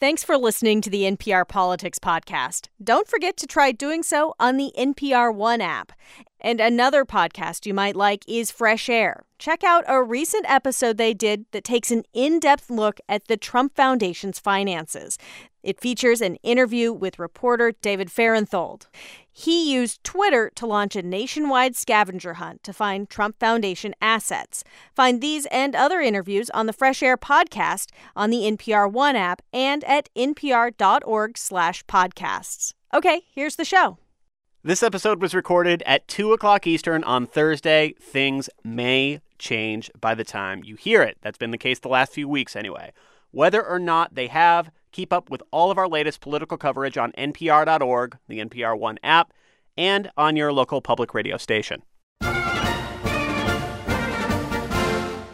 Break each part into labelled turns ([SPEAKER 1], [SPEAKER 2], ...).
[SPEAKER 1] Thanks for listening to the NPR Politics Podcast. Don't forget to try doing so on the NPR One app. And another podcast you might like is Fresh Air. Check out a recent episode they did that takes an in depth look at the Trump Foundation's finances. It features an interview with reporter David Fahrenthold. He used Twitter to launch a nationwide scavenger hunt to find Trump Foundation assets. Find these and other interviews on the Fresh Air podcast on the NPR One app and at npr.org/podcasts. Okay, here's the show.
[SPEAKER 2] This episode was recorded at 2 o'clock Eastern on Thursday. Things may change by the time you hear it. That's been the case the last few weeks, anyway. Whether or not they have, keep up with all of our latest political coverage on npr.org, the NPR One app, and on your local public radio station.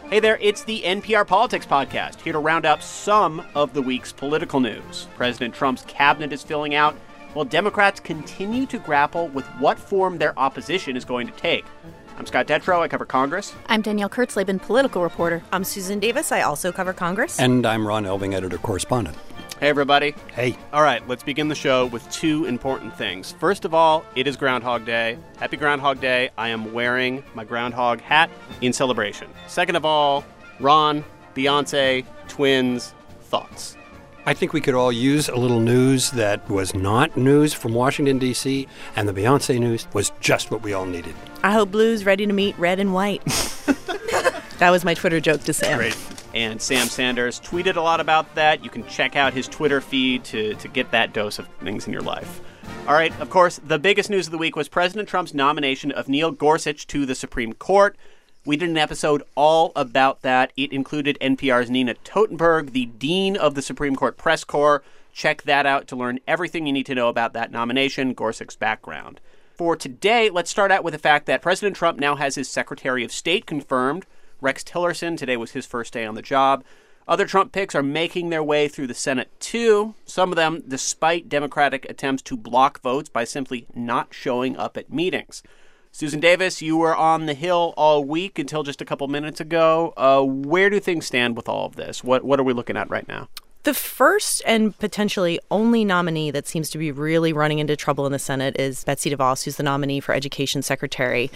[SPEAKER 2] Hey there, it's the NPR Politics Podcast, here to round up some of the week's political news. President Trump's cabinet is filling out while Democrats continue to grapple with what form their opposition is going to take. I'm Scott Detrow. I cover Congress.
[SPEAKER 3] I'm Danielle Kurtzleben, political reporter.
[SPEAKER 4] I'm Susan Davis. I also cover Congress.
[SPEAKER 5] And I'm Ron Elving, editor correspondent.
[SPEAKER 2] Hey, everybody.
[SPEAKER 5] Hey.
[SPEAKER 2] All right, let's begin the show with two important things. First of all, it is Groundhog Day. Happy Groundhog Day. I am wearing my groundhog hat in celebration. Second of all, Ron, Beyonce, twins, thoughts.
[SPEAKER 5] I think we could all use a little news that was not news from Washington, D.C., and the Beyonce news was just what we all needed.
[SPEAKER 4] I hope blue's ready to meet red and white. that was my Twitter joke to Sam.
[SPEAKER 2] Great. And Sam Sanders tweeted a lot about that. You can check out his Twitter feed to, to get that dose of things in your life. All right, of course, the biggest news of the week was President Trump's nomination of Neil Gorsuch to the Supreme Court. We did an episode all about that. It included NPR's Nina Totenberg, the Dean of the Supreme Court Press Corps. Check that out to learn everything you need to know about that nomination, Gorsuch's background. For today, let's start out with the fact that President Trump now has his Secretary of State confirmed. Rex Tillerson, today was his first day on the job. Other Trump picks are making their way through the Senate, too. Some of them, despite Democratic attempts to block votes by simply not showing up at meetings. Susan Davis, you were on the Hill all week until just a couple minutes ago. Uh, where do things stand with all of this? What what are we looking at right now?
[SPEAKER 4] The first and potentially only nominee that seems to be really running into trouble in the Senate is Betsy DeVos, who's the nominee for Education Secretary.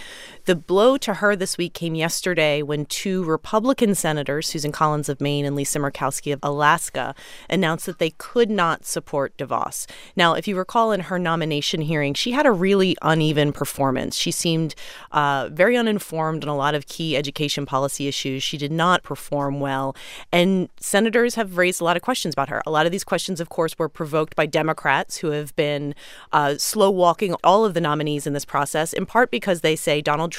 [SPEAKER 4] The blow to her this week came yesterday when two Republican senators, Susan Collins of Maine and Lisa Murkowski of Alaska, announced that they could not support DeVos. Now, if you recall in her nomination hearing, she had a really uneven performance. She seemed uh, very uninformed on a lot of key education policy issues. She did not perform well. And senators have raised a lot of questions about her. A lot of these questions, of course, were provoked by Democrats who have been uh, slow walking all of the nominees in this process, in part because they say Donald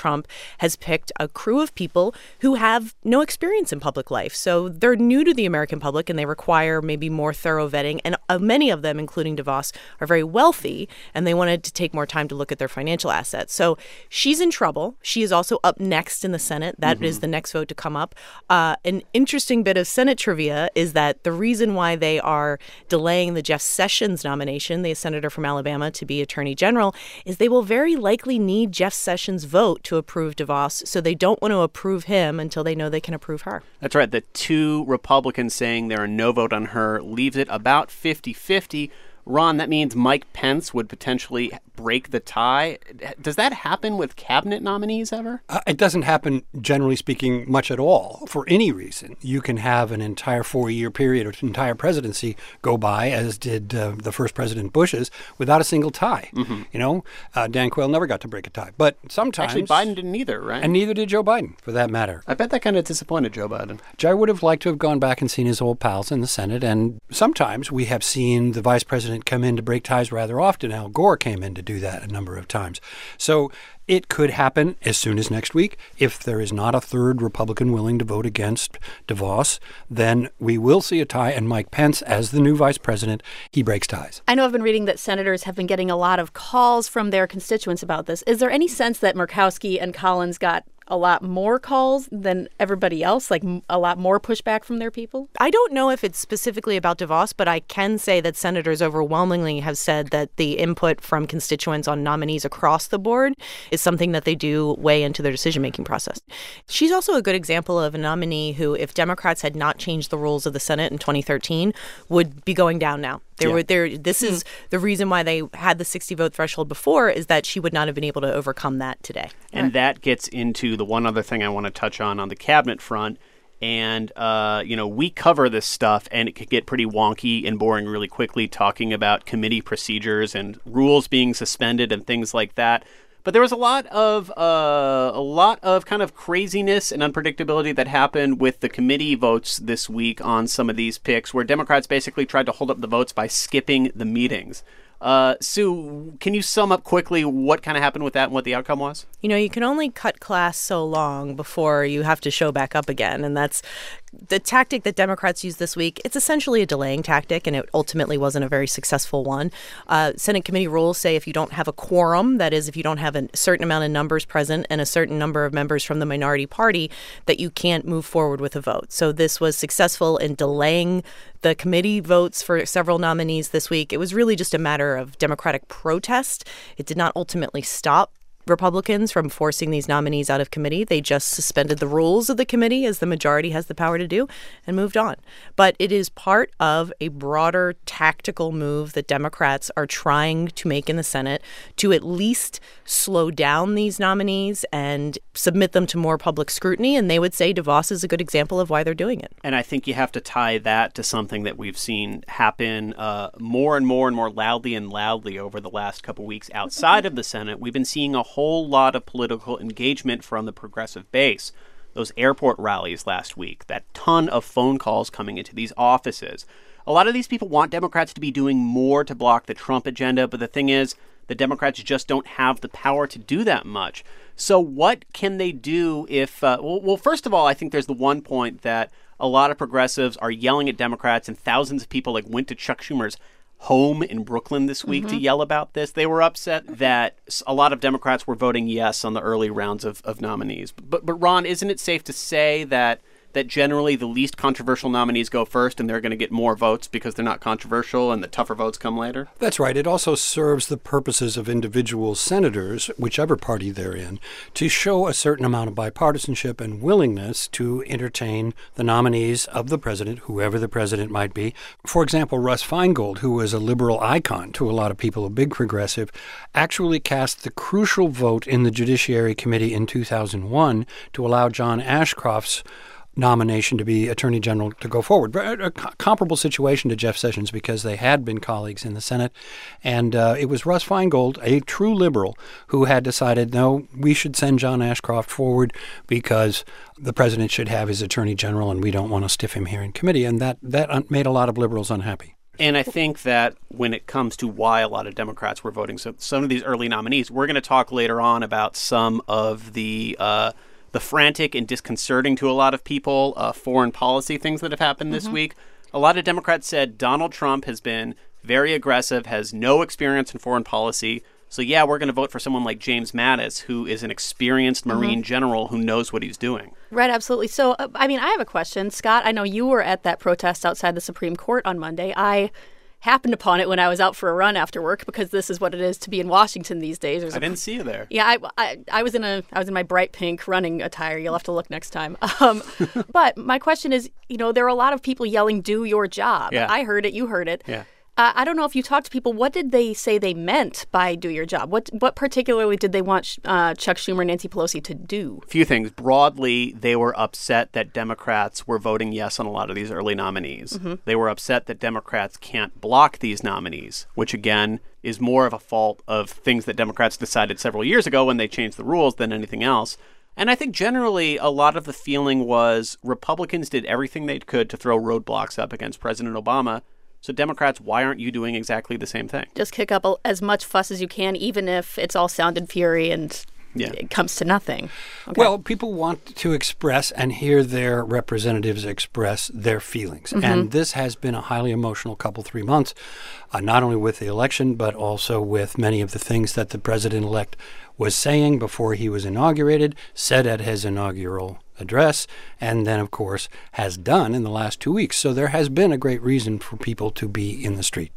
[SPEAKER 4] has picked a crew of people who have no experience in public life. So they're new to the American public and they require maybe more thorough vetting. And uh, many of them, including DeVos, are very wealthy and they wanted to take more time to look at their financial assets. So she's in trouble. She is also up next in the Senate. That mm-hmm. is the next vote to come up. Uh, an interesting bit of Senate trivia is that the reason why they are delaying the Jeff Sessions nomination, the senator from Alabama, to be attorney general, is they will very likely need Jeff Sessions' vote to approve DeVos. So they don't want to approve him until they know they can approve her.
[SPEAKER 2] That's right. The two Republicans saying there are no vote on her leaves it about 50 50. Ron, that means Mike Pence would potentially break the tie. Does that happen with cabinet nominees ever?
[SPEAKER 5] Uh, it doesn't happen, generally speaking, much at all for any reason. You can have an entire four year period or entire presidency go by, as did uh, the first President Bush's, without a single tie. Mm-hmm. You know, uh, Dan Quayle never got to break a tie. But sometimes.
[SPEAKER 2] Actually, Biden didn't either, right?
[SPEAKER 5] And neither did Joe Biden, for that matter.
[SPEAKER 2] I bet that kind of disappointed Joe Biden.
[SPEAKER 5] Joe would have liked to have gone back and seen his old pals in the Senate. And sometimes we have seen the vice president president come in to break ties rather often. Al Gore came in to do that a number of times. So it could happen as soon as next week. If there is not a third Republican willing to vote against DeVos, then we will see a tie. And Mike Pence, as the new vice president, he breaks ties.
[SPEAKER 3] I know I've been reading that senators have been getting a lot of calls from their constituents about this. Is there any sense that Murkowski and Collins got a lot more calls than everybody else, like a lot more pushback from their people?
[SPEAKER 4] I don't know if it's specifically about DeVos, but I can say that senators overwhelmingly have said that the input from constituents on nominees across the board is something that they do weigh into their decision making process. She's also a good example of a nominee who, if Democrats had not changed the rules of the Senate in 2013, would be going down now. There
[SPEAKER 2] Yeah.
[SPEAKER 4] were there. This is the reason why they had the 60 vote threshold before is that she would not have been able to overcome that today.
[SPEAKER 2] And that gets into the one other thing I want to touch on on the cabinet front. And, uh, you know, we cover this stuff and it could get pretty wonky and boring really quickly talking about committee procedures and rules being suspended and things like that. But there was a lot of uh, a lot of kind of craziness and unpredictability that happened with the committee votes this week on some of these picks, where Democrats basically tried to hold up the votes by skipping the meetings. Uh, Sue, can you sum up quickly what kind of happened with that and what the outcome was?
[SPEAKER 4] You know, you can only cut class so long before you have to show back up again. And that's the tactic that Democrats used this week. It's essentially a delaying tactic, and it ultimately wasn't a very successful one. Uh, Senate committee rules say if you don't have a quorum, that is, if you don't have a certain amount of numbers present and a certain number of members from the minority party, that you can't move forward with a vote. So this was successful in delaying the committee votes for several nominees this week. It was really just a matter of Democratic protest. It did not ultimately stop Republicans from forcing these nominees out of committee. They just suspended the rules of the committee, as the majority has the power to do, and moved on. But it is part of a broader tactical move that Democrats are trying to make in the Senate to at least slow down these nominees and submit them to more public scrutiny. And they would say DeVos is a good example of why they're doing it.
[SPEAKER 2] And I think you have to tie that to something that we've seen happen uh, more and more and more loudly and loudly over the last couple weeks outside of the Senate. We've been seeing a whole lot of political engagement from the progressive base. Those airport rallies last week, that ton of phone calls coming into these offices. A lot of these people want Democrats to be doing more to block the Trump agenda, but the thing is, the Democrats just don't have the power to do that much. So, what can they do if, uh, well, well, first of all, I think there's the one point that a lot of progressives are yelling at Democrats, and thousands of people like went to Chuck Schumer's home in Brooklyn this week to mm-hmm. yell about this. They were upset that a lot of Democrats were voting yes on the early rounds of, of nominees. But, but Ron, isn't it safe to say that that generally the least controversial nominees go first and they're going to get more votes because they're not controversial and the tougher votes come later?
[SPEAKER 5] That's right. It also serves the purposes of individual senators, whichever party they're in, to show a certain amount of bipartisanship and willingness to entertain the nominees of the president, whoever the president might be. For example, Russ Feingold, who was a liberal icon to a lot of people, a big progressive, actually cast the crucial vote in the Judiciary Committee in 2001 to allow John Ashcroft's nomination to be Attorney General to go forward. A, a comparable situation to Jeff Sessions because they had been colleagues in the Senate. And uh, it was Russ Feingold, a true liberal, who had decided no, we should send John Ashcroft forward because the president should have his Attorney General and we don't want to stiff him here in committee. And that, that made a lot of liberals unhappy.
[SPEAKER 2] And I think that when it comes to why a lot of Democrats were voting so some of these early nominees, we're going to talk later on about some of the uh, the frantic and disconcerting to a lot of people uh, foreign policy things that have happened this week. A lot of Democrats said Donald Trump has been very aggressive, has no experience in foreign policy. So yeah, we're going to vote for someone like James Mattis, who is an experienced Marine general who knows what he's doing.
[SPEAKER 3] Right, absolutely. So, uh, I mean, I have a question. Scott, I know you were at that protest outside the Supreme Court on Monday. I happened upon it when I was out for a run after work because this is what it is to be in Washington these days. There's
[SPEAKER 2] I
[SPEAKER 3] a
[SPEAKER 2] didn't see you there.
[SPEAKER 3] Yeah, I, I, I was in a I was in my bright pink running attire. You'll have to look next time. Um, but my question is, you know, there are a lot of people yelling, "Do your job."
[SPEAKER 2] Yeah.
[SPEAKER 3] I heard it. You heard it.
[SPEAKER 2] Yeah.
[SPEAKER 3] Uh, I don't know if you talked to people. What did they say they meant by "do your job"? What what particularly did they want uh, Chuck Schumer, and Nancy Pelosi to do?
[SPEAKER 2] A few things. Broadly, they were upset that Democrats were voting yes on a lot of these early nominees. They were upset that Democrats can't block these nominees, which again is more of a fault of things that Democrats decided several years ago when they changed the rules than anything else. And I think generally a lot of the feeling was Republicans did everything they could to throw roadblocks up against President Obama. So, Democrats, why aren't you doing exactly the same thing?
[SPEAKER 3] Just kick up as much fuss as you can, even if it's all sound and fury and
[SPEAKER 2] Yeah.
[SPEAKER 3] it comes to nothing. Okay.
[SPEAKER 5] Well, people want to express and hear their representatives express their feelings.
[SPEAKER 3] Mm-hmm.
[SPEAKER 5] And this has been a highly emotional couple, three months, uh, not only with the election, but also with many of the things that the president elect was saying before he was inaugurated, said at his inaugural address, and then, of course, has done in the last two weeks. So there has been a great reason for people to be in the street.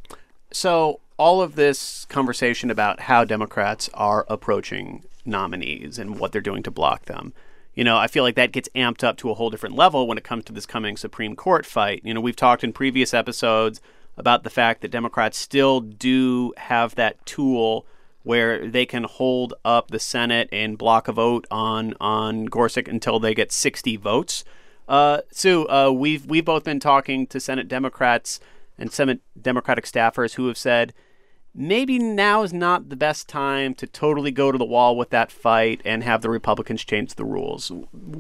[SPEAKER 2] So, all of this conversation about how Democrats are approaching nominees and what they're doing to block them, you know, I feel like that gets amped up to a whole different level when it comes to this coming Supreme Court fight. You know, we've talked in previous episodes about the fact that Democrats still do have that tool where they can hold up the Senate and block a vote on on Gorsuch until they get 60 votes. Uh, Sue, uh, we've we've both been talking to Senate Democrats and Senate Democratic staffers who have said maybe now is not the best time to totally go to the wall with that fight and have the Republicans change the rules.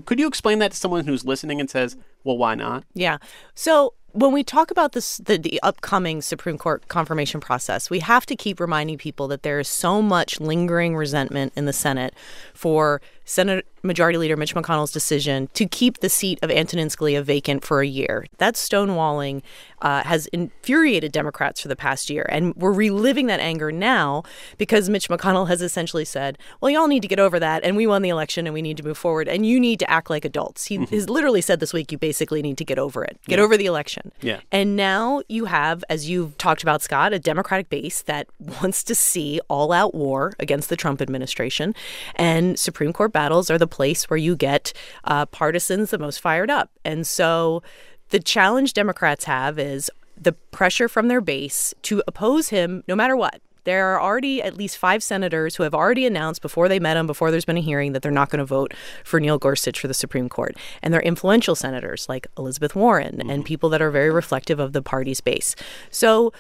[SPEAKER 2] Could you explain that to someone who's listening and says, "Well, why not?"
[SPEAKER 4] Yeah. So when we talk about this, the, the upcoming Supreme Court confirmation process, we have to keep reminding people that there is so much lingering resentment in the Senate for Senate Majority Leader Mitch McConnell's decision to keep the seat of Antonin Scalia vacant for a year. That stonewalling uh, has infuriated Democrats for the past year, and we're reliving that anger now because Mitch McConnell has essentially said, "Well, y'all need to get over that, and we won the election, and we need to move forward, and you need to act like adults." He has literally said this week, "You basically need to get over it, get over the election."
[SPEAKER 2] Yeah.
[SPEAKER 4] And now you have, as you've talked about, Scott, a Democratic base that wants to see all out war against the Trump administration. And Supreme Court battles are the place where you get uh, partisans the most fired up. And so the challenge Democrats have is the pressure from their base to oppose him no matter what. There are already at least five senators who have already announced before they met him, before there's been a hearing, that they're not going to vote for Neil Gorsuch for the Supreme Court. And they're influential senators like Elizabeth Warren and people that are very reflective of the party's base. So,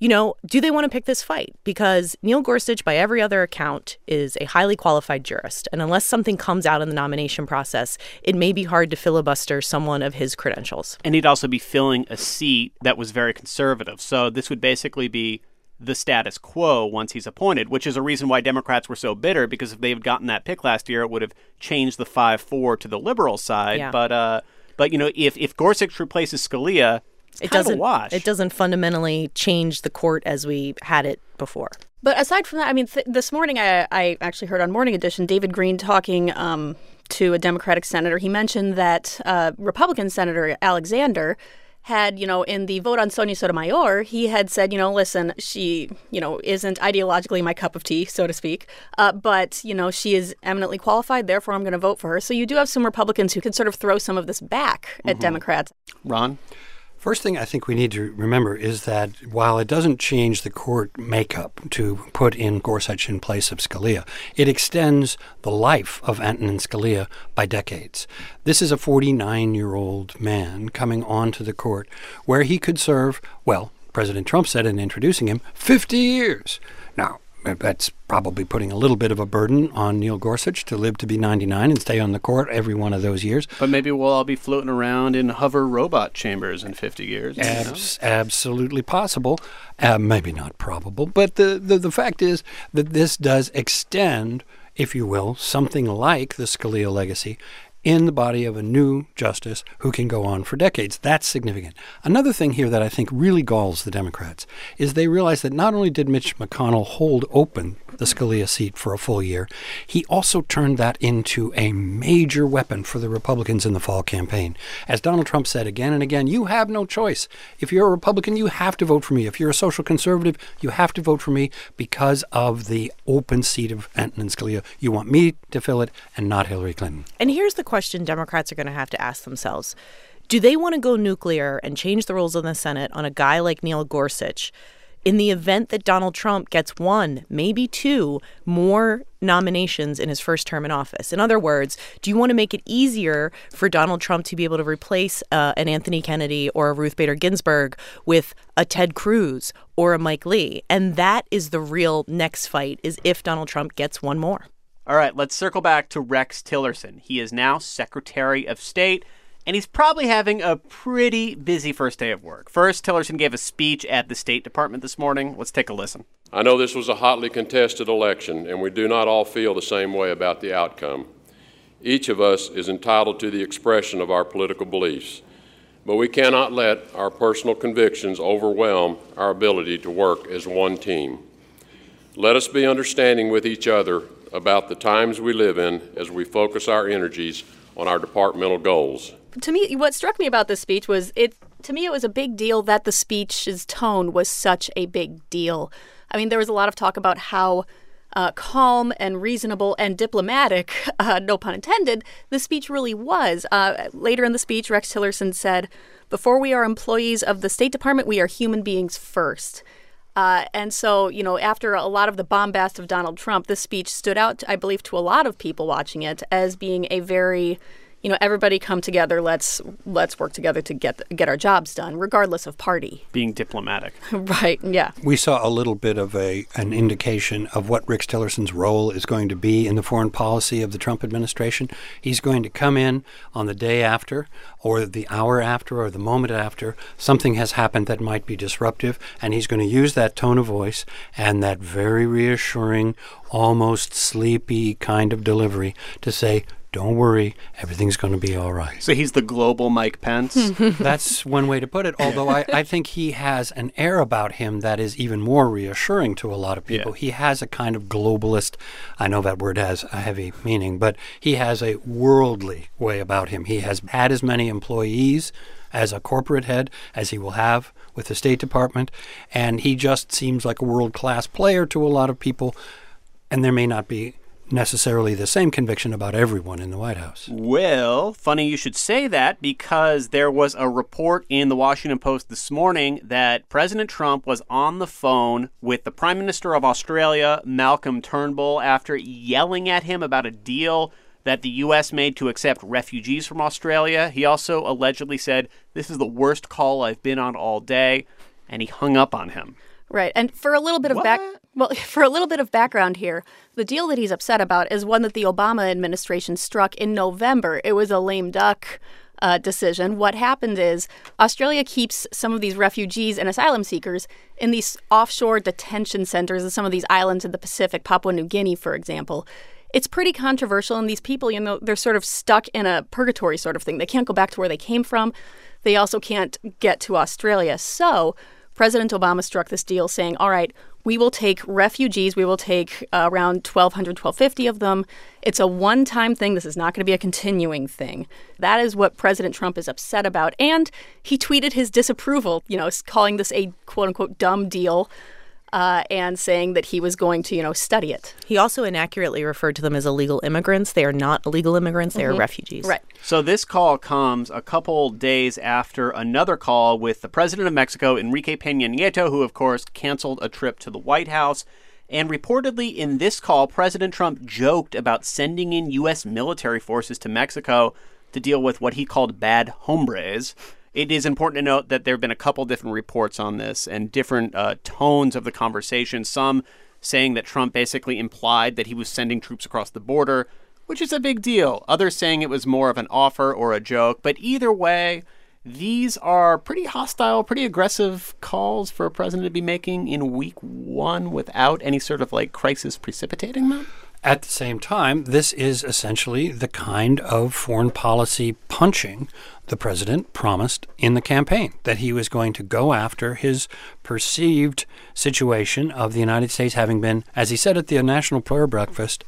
[SPEAKER 4] you know, do they want to pick this fight? Because Neil Gorsuch, by every other account, is a highly qualified jurist. And unless something comes out in the nomination process, it may be hard to filibuster someone of his credentials.
[SPEAKER 2] And he'd also be filling a seat that was very conservative. So this would basically be the status quo once he's appointed, which is a reason why Democrats were so bitter because if they had gotten that pick last year, it would have changed the five four to the liberal side.
[SPEAKER 4] Yeah.
[SPEAKER 2] But uh, but you know, if if Gorsuch replaces Scalia,
[SPEAKER 4] It
[SPEAKER 2] kind of a
[SPEAKER 4] doesn't.
[SPEAKER 2] wash.
[SPEAKER 4] It doesn't fundamentally change the court as we had it before.
[SPEAKER 3] But aside from that, I mean, th- this morning I, I actually heard on Morning Edition David Greene talking um, to a Democratic senator. He mentioned that uh, Republican Senator Alexander had, you know, in the vote on Sonia Sotomayor, he had said, you know, listen, she, you know, isn't ideologically my cup of tea, so to speak, uh, but, you know, she is eminently qualified, therefore I'm going to vote for her. So you do have some Republicans who can sort of throw some of this back at Democrats.
[SPEAKER 2] Ron.
[SPEAKER 5] First thing I think we need to remember is that while it doesn't change the court makeup to put in Gorsuch in place of Scalia, it extends the life of Antonin Scalia by decades. This is a 49 year old man coming onto the court where he could serve, well, President Trump said in introducing him, 50 years. Now, that's probably putting a little bit of a burden on Neil Gorsuch to live to be 99 and stay on the court every one of those years.
[SPEAKER 2] But maybe we'll all be floating around in hover robot chambers in 50 years. you know?
[SPEAKER 5] Absolutely possible. Uh, maybe not probable, but the, the, the fact is that this does extend, if you will, something like the Scalia legacy in the body of a new justice who can go on for decades. That's significant. Another thing here that I think really galls the Democrats is they realize that not only did Mitch McConnell hold open the Scalia seat for a full year, he also turned that into a major weapon for the Republicans in the fall campaign. As Donald Trump said again and again, you have no choice. If you're a Republican, you have to vote for me. If you're a social conservative, you have to vote for me because of the open seat of Antonin Scalia. You want me to fill it and not Hillary Clinton.
[SPEAKER 4] And here's the question Democrats are going to have to ask themselves Do they want to go nuclear and change the rules in the Senate on a guy like Neil Gorsuch in the event that Donald Trump gets one, maybe two more nominations in his first term in office? In other words, do you want to make it easier for Donald Trump to be able to replace uh, an Anthony Kennedy or a Ruth Bader Ginsburg with a Ted Cruz or a Mike Lee? And that is the real next fight is if Donald Trump gets one more.
[SPEAKER 2] All right, let's circle back to Rex Tillerson. He is now Secretary of State. and he's probably having a pretty busy first day of work. First, Tillerson gave a speech at the State Department this morning. Let's take a listen.
[SPEAKER 6] I know this was a hotly contested election, and we do not all feel the same way about the outcome. Each of us is entitled to the expression of our political beliefs, but we cannot let our personal convictions overwhelm our ability to work as one team. Let us be understanding with each other about the times we live in as we focus our energies on our departmental goals.
[SPEAKER 3] To me, what struck me about this speech was it. To me, it was a big deal that the speech's tone was such a big deal. I mean, there was a lot of talk about how uh, calm and reasonable and diplomatic, uh, no pun intended, the speech really was. Uh, later in the speech, Rex Tillerson said, Before we are employees of the State Department, we are human beings first. Uh, and so, you know, after a lot of the bombast of Donald Trump, this speech stood out, I believe, to a lot of people watching it as being a very you know, everybody come together. Let's let's work together to get get our jobs done, regardless of party.
[SPEAKER 2] Being diplomatic,
[SPEAKER 3] right? Yeah.
[SPEAKER 5] We saw a little bit of a an indication of what Rex Tillerson's role is going to be in the foreign policy of the Trump administration. He's going to come in on the day after, or the hour after, or the moment after something has happened that might be disruptive, and he's going to use that tone of voice and that very reassuring, almost sleepy kind of delivery to say don't worry, everything's going to be all right.
[SPEAKER 2] So he's the global Mike Pence?
[SPEAKER 5] That's one way to put it, although I, I think he has an air about him that is even more reassuring to a lot of people. Yeah. He has a kind of globalist, I know that word has a heavy meaning, but he has a worldly way about him. He has had as many employees as a corporate head as he will have with the State Department, and he just seems like a world class player to a lot of people. And there may not be necessarily the same conviction about everyone in the White House.
[SPEAKER 2] Well, funny you should say that because there was a report in the Washington Post this morning that President Trump was on the phone with the Prime Minister of Australia, Malcolm Turnbull, after yelling at him about a deal that the U.S. made to accept refugees from Australia. He also allegedly said, This is the worst call I've been on all day, and he hung up on him.
[SPEAKER 3] Right. And for a little bit of
[SPEAKER 2] what?
[SPEAKER 3] back well, for a little bit of background here, the deal that he's upset about is one that the Obama administration struck in November. It was a lame duck uh, decision. What happened is Australia keeps some of these refugees and asylum seekers in these offshore detention centers in some of these islands in the Pacific, Papua New Guinea, for example. It's pretty controversial, and these people, you know, they're sort of stuck in a purgatory sort of thing. They can't go back to where they came from. They also can't get to Australia. So President Obama struck this deal saying, all right, we will take refugees. We will take uh, around 1,200, 1,250 of them. It's a one time thing. This is not going to be a continuing thing. That is what President Trump is upset about. And he tweeted his disapproval, you know, calling this a quote unquote dumb deal uh, and saying that he was going to, you know, study it.
[SPEAKER 4] He also inaccurately referred to them as illegal immigrants. They are not illegal immigrants, they mm-hmm. are refugees.
[SPEAKER 3] Right.
[SPEAKER 2] So this call comes a couple days after another call with the president of Mexico, Enrique Peña Nieto, who, of course, canceled a trip to the White House. And reportedly, in this call, President Trump joked about sending in U.S. military forces to Mexico to deal with what he called bad hombres. It is important to note that there have been a couple different reports on this and different uh, tones of the conversation. Some saying that Trump basically implied that he was sending troops across the border, which is a big deal. Others saying it was more of an offer or a joke. But either way, these are pretty hostile, pretty aggressive calls for a president to be making in week one without any sort of like crisis precipitating them.
[SPEAKER 5] At the same time, this is essentially the kind of foreign policy punching the president promised in the campaign that he was going to go after his perceived situation of the United States having been, as he said at the National Prayer Breakfast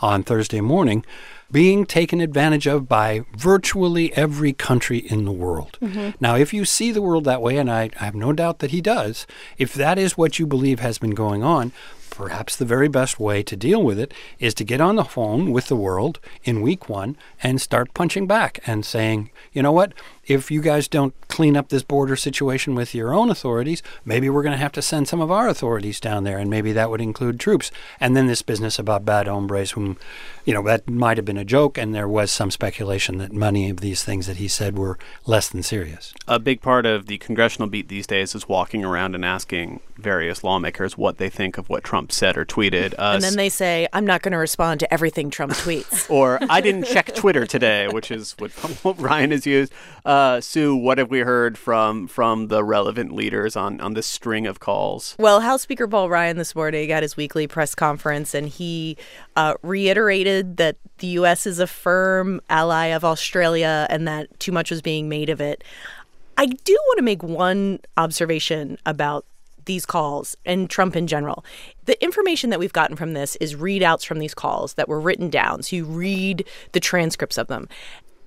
[SPEAKER 5] on Thursday morning, being taken advantage of by virtually every country in the world. Mm-hmm. Now, if you see the world that way, and I, I have no doubt that he does, if that is what you believe has been going on, perhaps the very best way to deal with it is to get on the phone with the world in week one and start punching back and saying, you know what, if you guys don't clean up this border situation with your own authorities, maybe we're going to have to send some of our authorities down there, and maybe that would include troops. And then this business about bad hombres, whom, you know, that might have been a joke, and there was some speculation that many of these things that he said were less than serious.
[SPEAKER 2] A big part of the congressional beat these days is walking around and asking various lawmakers what they think of what Trump Trump said or tweeted. Uh,
[SPEAKER 4] and then they say, I'm not going to respond to everything Trump tweets.
[SPEAKER 2] or I didn't check Twitter today, which is what, what Ryan has used. Uh, Sue, what have we heard from from the relevant leaders on, on this string of calls?
[SPEAKER 4] Well, House Speaker Paul Ryan this morning at his weekly press conference, and he uh, reiterated that the U.S. is a firm ally of Australia and that too much was being made of it. I do want to make one observation about these calls and Trump in general. The information that we've gotten from this is readouts from these calls that were written down. So you read the transcripts of them.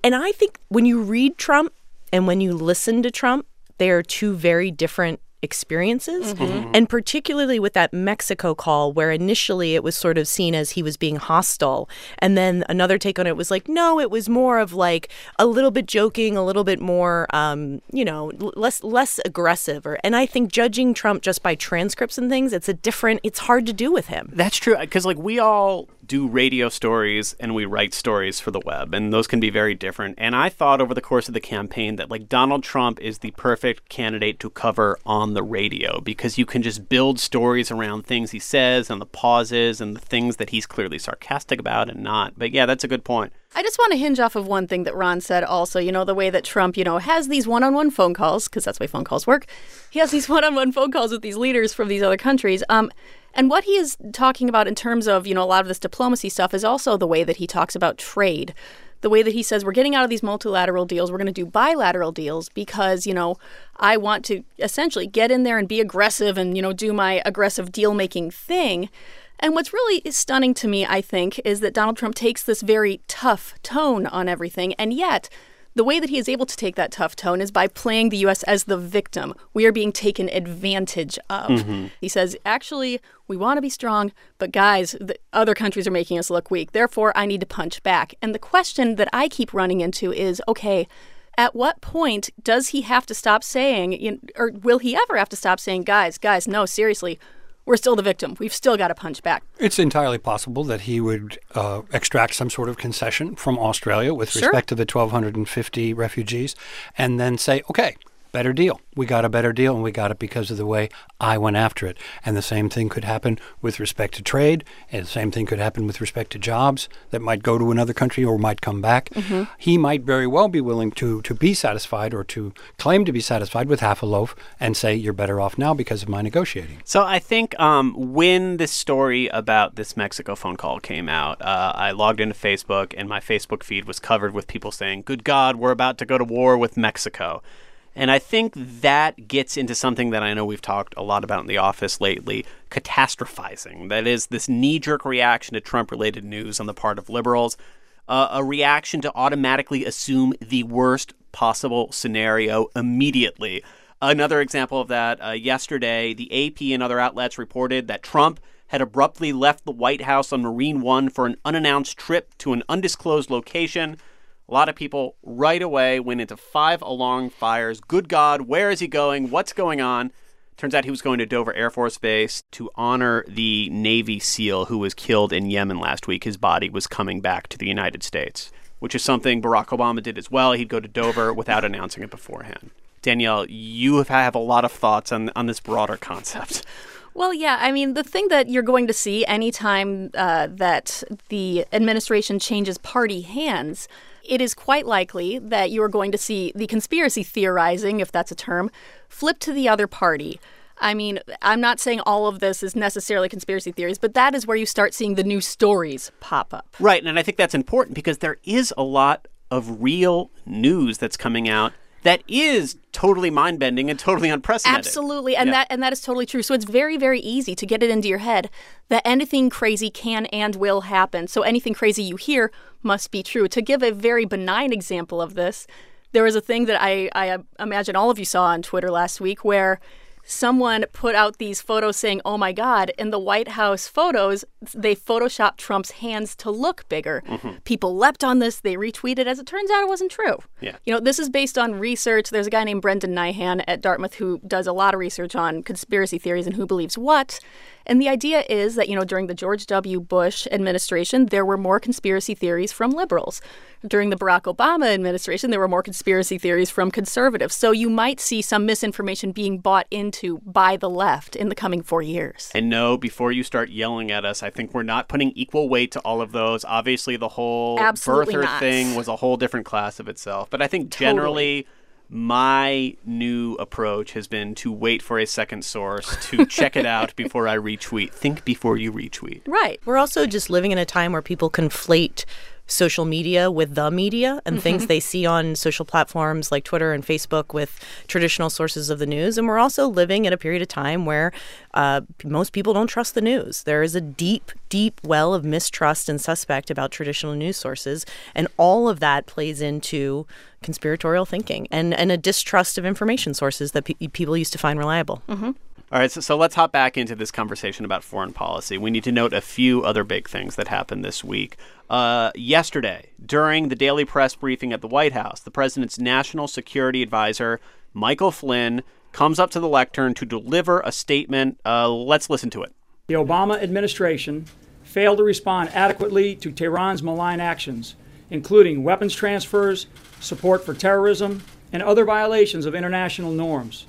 [SPEAKER 4] And I think when you read Trump and when you listen to Trump, they are two very different experiences. Mm-hmm. And particularly with that Mexico call, where initially it was sort of seen as he was being hostile. And then another take on it was like, no, it was more of like a little bit joking, a little bit more, um, you know, less less aggressive. Or and I think judging Trump just by transcripts and things, it's a different. It's hard to do with him.
[SPEAKER 2] That's true because like we all do radio stories and we write stories for the web, and those can be very different. And I thought over the course of the campaign that like Donald Trump is the perfect candidate to cover on the radio because you can just build stories around things he says and the pauses and the things that he's clearly sarcastic about and not. But yeah, that's a good point.
[SPEAKER 3] I just want to hinge off of one thing that Ron said also, you know, the way that Trump, you know, has these one on one phone calls, because that's the way phone calls work. He has these one on one phone calls with these leaders from these other countries. Um, and what he is talking about in terms of, you know, a lot of this diplomacy stuff is also the way that he talks about trade. The way that he says we're getting out of these multilateral deals, we're going to do bilateral deals because, you know, I want to essentially get in there and be aggressive and, you know, do my aggressive deal making thing. And what's really stunning to me, I think, is that Donald Trump takes this very tough tone on everything, and yet the way that he is able to take that tough tone is by playing the U.S. as the victim. We are being taken advantage of. Mm-hmm. He says, actually, we want to be strong, but guys, the other countries are making us look weak. Therefore, I need to punch back. And the question that I keep running into is okay, at what point does he have to stop saying, or will he ever have to stop saying, guys, guys, no, seriously, we're still the victim. We've still got to punch back.
[SPEAKER 5] It's entirely possible that he would uh, extract some sort of concession from Australia with sure. respect to the 1,250 refugees and then say, okay, better deal. We got a better deal, and we got it because of the way I went after it. And the same thing could happen with respect to trade, and the same thing could happen with respect to jobs that might go to another country or might come back. Mm-hmm. He might very well be willing to, to be satisfied or to claim to be satisfied with half a loaf and say, you're better off now because of my negotiating.
[SPEAKER 2] So I think um, when this story about this Mexico phone call came out, uh, I logged into Facebook, and my Facebook feed was covered with people saying, Good God, we're about to go to war with Mexico. And I think that gets into something that I know we've talked a lot about in the office lately catastrophizing. That is, this knee jerk reaction to Trump related news on the part of liberals, uh, a reaction to automatically assume the worst possible scenario immediately. Another example of that uh, yesterday, the AP and other outlets reported that Trump had abruptly left the White House on Marine One for an unannounced trip to an undisclosed location. A lot of people right away went into five alarm fires. Good God, where is he going? What's going on? Turns out he was going to Dover Air Force Base to honor the Navy SEAL who was killed in Yemen last week. His body was coming back to the United States, which is something Barack Obama did as well. He'd go to Dover without announcing it beforehand. Danielle, you have a lot of thoughts on, on this broader concept.
[SPEAKER 3] Well, yeah. I mean, the thing that you're going to see anytime uh, that the administration changes party hands it is quite likely that you are going to see the conspiracy theorizing, if that's a term, flip to the other party. I mean, I'm not saying all of this is necessarily conspiracy theories, but that is where you start seeing the new stories pop up.
[SPEAKER 2] Right. And I think that's important because there is a lot of real news that's coming out that is totally mind bending and totally unprecedented.
[SPEAKER 3] Absolutely, and yeah. that and that is totally true. So it's very very easy to get it into your head that anything crazy can and will happen. So anything crazy you hear must be true. To give a very benign example of this, there was a thing that I I imagine all of you saw on Twitter last week where someone put out these photos saying, "Oh my God!" In the White House photos, they photoshopped Trump's hands to look bigger. Mm-hmm. People leapt on this. They retweeted. As it turns out, it wasn't true.
[SPEAKER 2] Yeah.
[SPEAKER 3] You know, this is based on research. There's a guy named Brendan Nyhan at Dartmouth who does a lot of research on conspiracy theories and who believes what. And the idea is that, you know, during the George W. Bush administration, there were more conspiracy theories from liberals. During the Barack Obama administration, there were more conspiracy theories from conservatives. So you might see some misinformation being bought into by the left in the coming four years.
[SPEAKER 2] And no, before you start yelling at us, I think we're not putting equal weight to all of those. Obviously, the whole
[SPEAKER 3] Absolutely
[SPEAKER 2] birther
[SPEAKER 3] not.
[SPEAKER 2] thing was a whole different class of itself. But I think
[SPEAKER 3] Totally.
[SPEAKER 2] generally, my new approach has been to wait for a second source to check it out before I retweet. Think before you retweet.
[SPEAKER 3] Right.
[SPEAKER 4] We're also just living in a time where people conflate social media with the media and things they see on social platforms like Twitter and Facebook with traditional sources of the news. And we're also living in a period of time where uh, most people don't trust the news. There is a deep, deep well of mistrust and suspect about traditional news sources. And all of that plays into conspiratorial thinking and, and a distrust of information sources that pe- people used to find reliable.
[SPEAKER 2] All right, so, so let's hop back into this conversation about foreign policy. We need to note a few other big things that happened this week. Uh, yesterday, during the daily press briefing at the White House, the president's national security advisor, Michael Flynn, comes up to the lectern to deliver a statement. Uh, let's listen to it.
[SPEAKER 7] The Obama administration failed to respond adequately to Tehran's malign actions, including weapons transfers, support for terrorism, and other violations of international norms.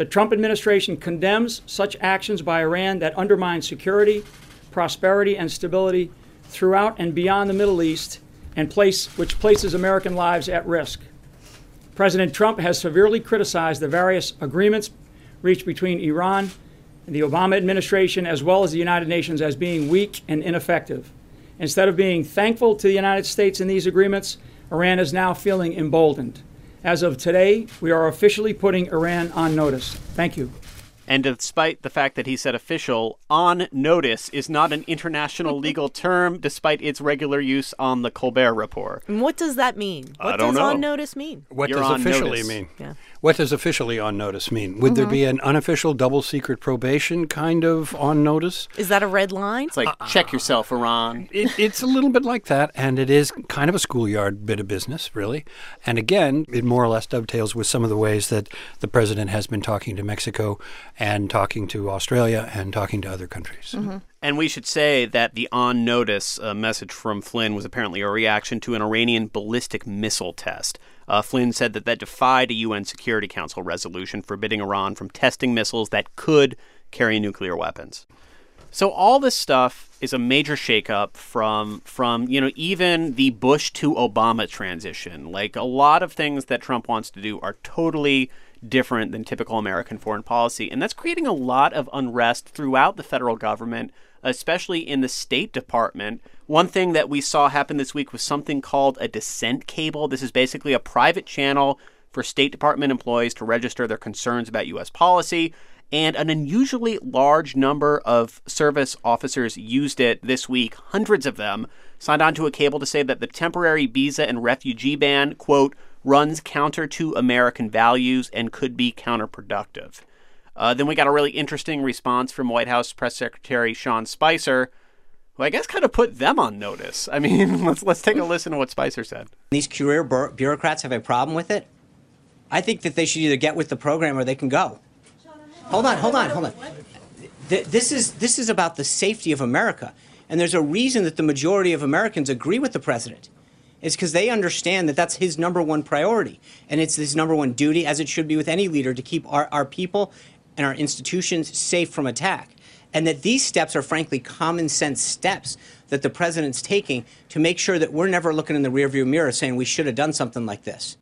[SPEAKER 7] The Trump administration condemns such actions by Iran that undermine security, prosperity, and stability throughout and beyond the Middle East, and place, which places American lives at risk. President Trump has severely criticized the various agreements reached between Iran and the Obama administration, as well as the United Nations, as being weak and ineffective. Instead of being thankful to the United States in these agreements, Iran is now feeling emboldened. As of today, we are officially putting Iran on notice. Thank you.
[SPEAKER 2] And despite the fact that he said official, on notice is not an international legal term, despite its regular use on the Colbert Report.
[SPEAKER 4] And what does that mean?
[SPEAKER 2] I
[SPEAKER 4] What
[SPEAKER 2] don't
[SPEAKER 4] does
[SPEAKER 2] know.
[SPEAKER 4] on notice mean?
[SPEAKER 5] What
[SPEAKER 2] You're
[SPEAKER 5] does
[SPEAKER 2] on
[SPEAKER 5] officially
[SPEAKER 2] notice.
[SPEAKER 5] mean?
[SPEAKER 4] Yeah.
[SPEAKER 5] What does officially on notice mean? Would there be an unofficial double secret probation kind of on notice?
[SPEAKER 4] Is that a red line?
[SPEAKER 2] It's like, check yourself, Iran.
[SPEAKER 5] It, it's a little bit like that, and it is kind of a schoolyard bit of business, really. And again, it more or less dovetails with some of the ways that the president has been talking to Mexico and talking to Australia and talking to other countries.
[SPEAKER 2] And we should say that the on notice uh, message from Flynn was apparently a reaction to an Iranian ballistic missile test. Uh, Flynn said that that defied a UN Security Council resolution forbidding Iran from testing missiles that could carry nuclear weapons. So all this stuff is a major shakeup from from you know even the Bush to Obama transition. Like a lot of things that Trump wants to do are totally different than typical American foreign policy, and that's creating a lot of unrest throughout the federal government, especially in the State Department. One thing that we saw happen this week was something called a dissent cable. This is basically a private channel for State Department employees to register their concerns about U.S. policy and an unusually large number of service officers used it this week. Hundreds of them signed onto a cable to say that the temporary visa and refugee ban, quote, runs counter to American values and could be counterproductive. Uh, then we got a really interesting response from White House Press Secretary Sean Spicer, who I guess kind of put them on notice. I mean, let's let's take a listen to what Spicer said.
[SPEAKER 8] These career bur- bureaucrats have a problem with it. I think that they should either get with the program or they can go. Hold on, hold on, hold on. This is this is about the safety of America, and there's a reason that the majority of Americans agree with the president. It's because they understand that that's his number one priority, and it's his number one duty, as it should be with any leader, to keep our, our people and our institutions safe from attack. And that these steps are frankly common sense steps that the president's taking to make sure that we're never looking in the rearview mirror saying we should have done something like this.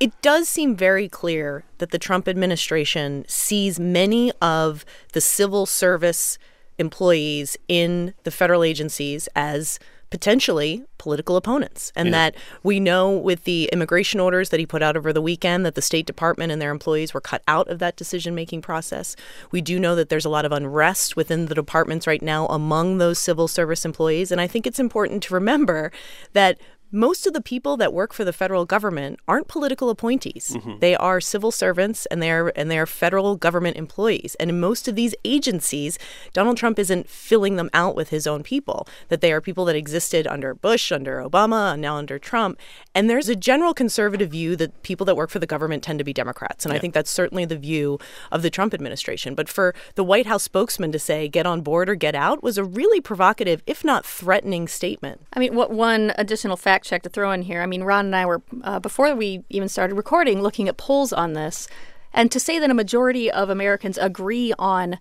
[SPEAKER 4] It does seem very clear that the Trump administration sees many of the civil service employees in the federal agencies as potentially political opponents. And that we know with the immigration orders that he put out over the weekend that the State Department and their employees were cut out of that decision making process. We do know that there's a lot of unrest within the departments right now among those civil service employees. And I think it's important to remember that most of the people that work for the federal government aren't political appointees. Mm-hmm. They are civil servants and they're and they're federal government employees. And in most of these agencies, Donald Trump isn't filling them out with his own people. That they are people that existed under Bush, under Obama, and now under Trump. And there's a general conservative view that people that work for the government tend to be Democrats. And I think that's certainly the view of the Trump administration. But for the White House spokesman to say get on board or get out was a really provocative, if not threatening statement.
[SPEAKER 3] I mean, what one additional fact check to throw in here? I mean, Ron and I were uh, before we even started recording looking at polls on this. And to say that a majority of Americans agree on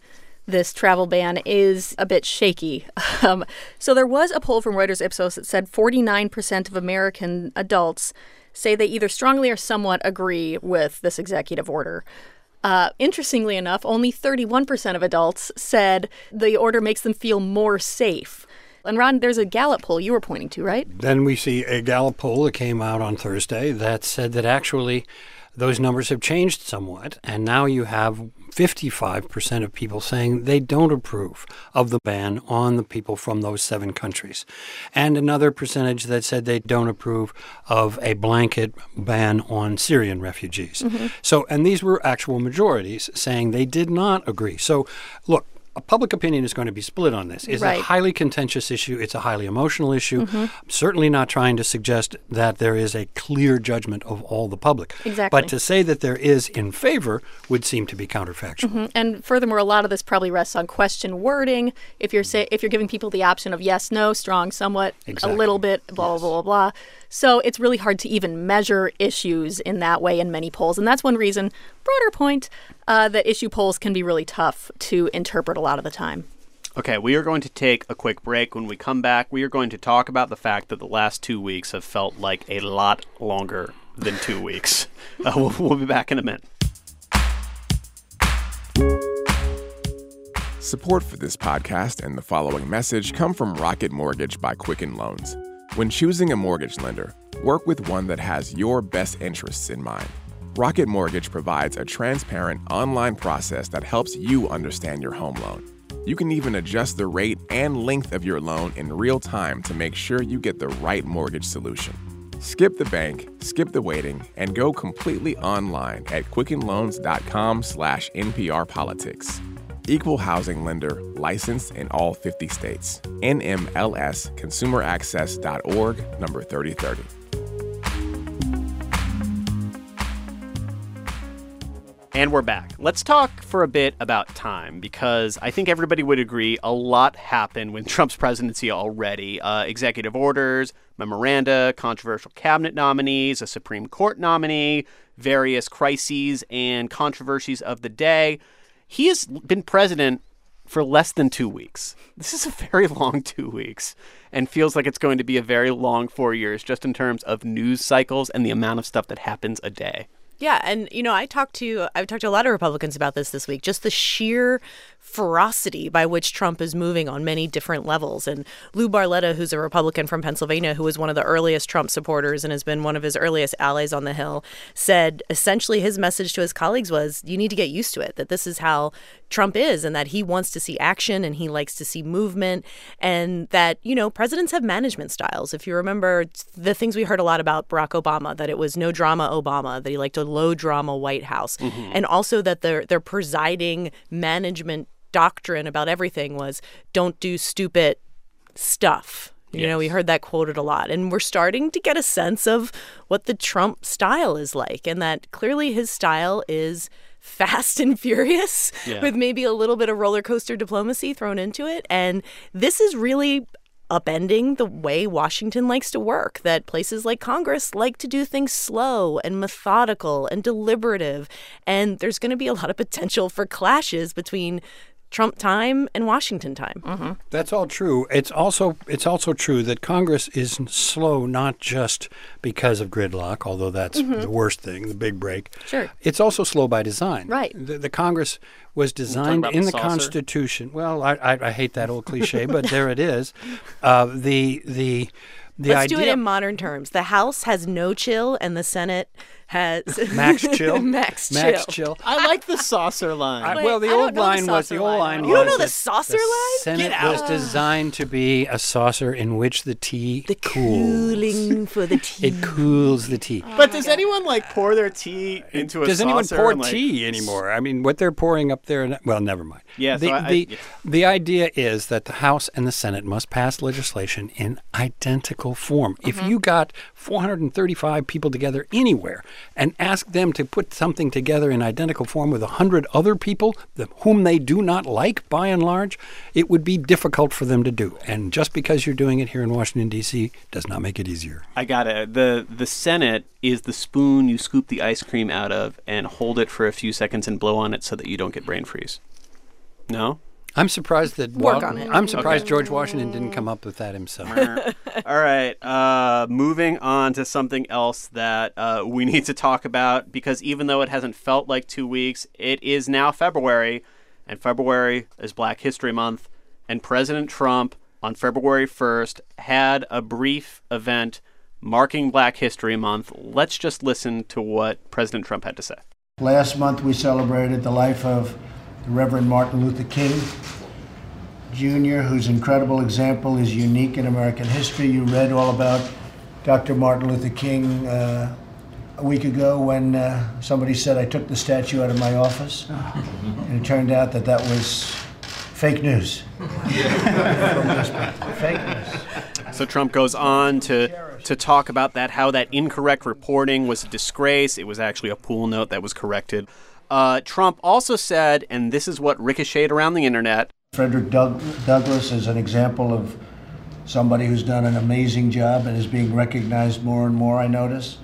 [SPEAKER 3] this travel ban is a bit shaky. Um, so there was a poll from Reuters Ipsos that said 49% of American adults say they either strongly or somewhat agree with this executive order. Uh, interestingly enough, only 31% of adults said the order makes them feel more safe. And Ron, there's a Gallup poll you were pointing to, right?
[SPEAKER 5] Then we see a Gallup poll that came out on Thursday that said that actually those numbers have changed somewhat, and now you have 55% of people saying they don't approve of the ban on the people from those seven countries, and another percentage that said they don't approve of a blanket ban on Syrian refugees. Mm-hmm. So, and these were actual majorities saying they did not agree. So, look, public opinion is going to be split on this. It's right. a highly contentious issue. It's a highly emotional issue. Mm-hmm. I'm certainly not trying to suggest that there is a clear judgment of all the public.
[SPEAKER 3] Exactly.
[SPEAKER 5] But to say that there is in favor would seem to be counterfactual.
[SPEAKER 3] Mm-hmm. And furthermore, a lot of this probably rests on question wording. If you're say if you're giving people the option of yes, no, strong, somewhat, exactly. a little bit, blah yes. blah blah blah. So it's really hard to even measure issues in that way in many polls. And that's one reason, broader point, uh, that issue polls can be really tough to interpret a lot of the time.
[SPEAKER 2] Okay, we are going to take a quick break. When we come back, we are going to talk about the fact that the last two weeks have felt like a lot longer than two weeks. Uh, we'll, we'll be back in a minute.
[SPEAKER 9] Support for this podcast and the following message come from Rocket Mortgage by Quicken Loans. When choosing a mortgage lender, work with one that has your best interests in mind. Rocket Mortgage provides a transparent online process that helps you understand your home loan. You can even adjust the rate and length of your loan in real time to make sure you get the right mortgage solution. Skip the bank, skip the waiting, and go completely online at quickenloans.com/nprpolitics. Equal housing lender licensed in all 50 states. NMLSconsumeraccess.org number 3030.
[SPEAKER 2] And we're back. Let's talk for a bit about time because I think everybody would agree a lot happened with Trump's presidency already. Uh, executive orders, memoranda, controversial cabinet nominees, a Supreme Court nominee, various crises and controversies of the day. He has been president for less than two weeks. This is a very long two weeks and feels like it's going to be a very long four years just in terms of news cycles and the amount of stuff that happens a day.
[SPEAKER 4] Yeah, and you know, I talked to I've talked to a lot of Republicans about this this week. Just the sheer ferocity by which Trump is moving on many different levels. And Lou Barletta, who's a Republican from Pennsylvania, who was one of the earliest Trump supporters and has been one of his earliest allies on the Hill, said essentially his message to his colleagues was, "You need to get used to it. That this is how Trump is, and that he wants to see action and he likes to see movement, and that you know presidents have management styles. If you remember the things we heard a lot about Barack Obama, that it was no drama Obama, that he liked a low drama White House, mm-hmm. and also that their their presiding management doctrine about everything was don't do stupid stuff. You yes. know, we heard that quoted a lot. And we're starting to get a sense of what the Trump style is like, and that clearly his style is fast and furious yeah. with maybe a little bit of roller coaster diplomacy thrown into it. And this is really upending the way Washington likes to work, that places like Congress like to do things slow and methodical and deliberative. And there's going to be a lot of potential for clashes between Trump time and Washington time.
[SPEAKER 5] Mm-hmm. That's all true. It's also it's also true that Congress is slow not just because of gridlock, although that's mm-hmm. the worst thing, the big break.
[SPEAKER 3] Sure.
[SPEAKER 5] It's also slow by design.
[SPEAKER 3] Right.
[SPEAKER 5] The, the Congress was designed in the, the Constitution. Well, I, I, I, hate that old cliche, but there it is. Uh, the the the
[SPEAKER 4] Let's
[SPEAKER 5] idea,
[SPEAKER 4] do it in modern terms. The House has no chill, and the Senate has
[SPEAKER 5] Max Chill.
[SPEAKER 4] Max Chill.
[SPEAKER 5] Max Chill.
[SPEAKER 2] I like the saucer line.
[SPEAKER 5] I, well, the I old line
[SPEAKER 4] the
[SPEAKER 5] was the old line.
[SPEAKER 4] You
[SPEAKER 5] don't
[SPEAKER 4] know the saucer
[SPEAKER 5] the
[SPEAKER 4] line?
[SPEAKER 5] Senate was designed to be a saucer in which the tea
[SPEAKER 4] the
[SPEAKER 5] cools.
[SPEAKER 4] cooling for the tea.
[SPEAKER 5] It cools the tea.
[SPEAKER 2] Oh but does God. anyone like pour their tea into a
[SPEAKER 5] does
[SPEAKER 2] saucer?
[SPEAKER 5] Does anyone pour
[SPEAKER 2] like,
[SPEAKER 5] tea anymore? I mean, what they're pouring up there. Well, never mind.
[SPEAKER 2] Yeah.
[SPEAKER 5] The
[SPEAKER 2] so I,
[SPEAKER 5] the,
[SPEAKER 2] yeah.
[SPEAKER 5] the idea is that the House and the Senate must pass legislation in identical form. Mm-hmm. If you got 435 people together anywhere and ask them to put something together in identical form with a hundred other people whom they do not like by and large, it would be difficult for them to do. And just because you're doing it here in Washington, D.C., does not make it easier.
[SPEAKER 2] I got it. The, the Senate is the spoon you scoop the ice cream out of and hold it for a few seconds and blow on it so that you don't get brain freeze. No?
[SPEAKER 5] I'm surprised that
[SPEAKER 3] Work on it.
[SPEAKER 5] I'm surprised George Washington didn't come up with that himself.
[SPEAKER 2] All right. Uh, moving on to something else that uh, we need to talk about because even though it hasn't felt like two weeks, it is now February, and February is Black History Month. And President Trump on February 1st had a brief event marking Black History Month. Let's just listen to what President Trump had to say.
[SPEAKER 10] Last month, we celebrated the life of the Reverend Martin Luther King Jr., whose incredible example is unique in American history. You read all about Dr. Martin Luther King uh, a week ago when uh, somebody said I took the statue out of my office. And it turned out that that was fake news. fake news.
[SPEAKER 2] So Trump goes on to to talk about that, how that incorrect reporting was a disgrace. It was actually a pool note that was corrected. Uh, Trump also said, and this is what ricocheted around the internet.
[SPEAKER 10] Frederick Doug- Douglass is an example of somebody who's done an amazing job and is being recognized more and more, I notice.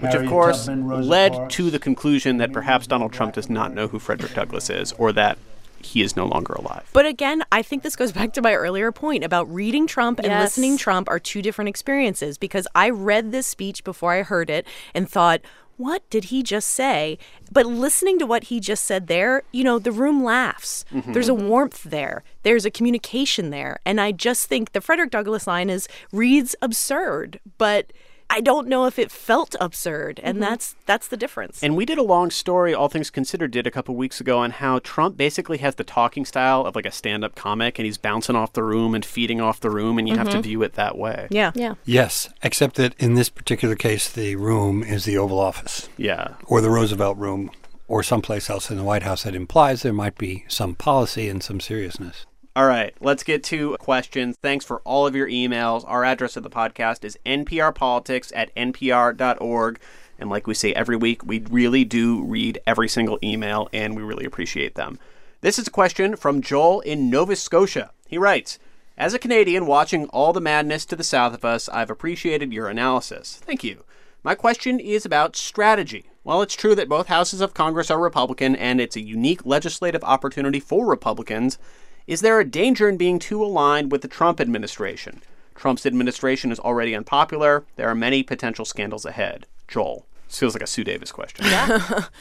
[SPEAKER 2] Which,
[SPEAKER 10] Harriet
[SPEAKER 2] of course,
[SPEAKER 10] Tubman,
[SPEAKER 2] led
[SPEAKER 10] Parks.
[SPEAKER 2] to the conclusion that perhaps Donald Trump does not know who Frederick Douglass is or that he is no longer alive.
[SPEAKER 4] But again, I think this goes back to my earlier point about reading Trump and listening Trump are two different experiences because I read this speech before I heard it and thought, what did he just say? But listening to what he just said there, you know, the room laughs. Mm-hmm, mm-hmm. There's a warmth there. There's a communication there. And I just think the Frederick Douglass line is reads absurd, but I don't know if it felt absurd, and mm-hmm. that's that's the difference.
[SPEAKER 2] And we did a long story, All Things Considered did a couple weeks ago, on how Trump basically has the talking style of like a stand up comic and he's bouncing off the room and feeding off the room, and you have to mm-hmm. view it that way.
[SPEAKER 4] yeah.
[SPEAKER 3] Yeah.
[SPEAKER 5] yes, except that in this particular case, the room is the Oval Office
[SPEAKER 2] Yeah.
[SPEAKER 5] or the Roosevelt Room or someplace else in the White House that implies there might be some policy and some seriousness.
[SPEAKER 2] All right, let's get to questions. Thanks for all of your emails. Our address of the podcast is nprpolitics at npr.org. And like we say every week, we really do read every single email and we really appreciate them. This is a question from Joel in Nova Scotia. He writes As a Canadian watching all the madness to the south of us, I've appreciated your analysis. Thank you. My question is about strategy. While it's true that both houses of Congress are Republican and it's a unique legislative opportunity for Republicans, is there a danger in being too aligned with the Trump administration? Trump's administration is already unpopular. There are many potential scandals ahead. Joel. This feels like a Sue Davis question. Yeah.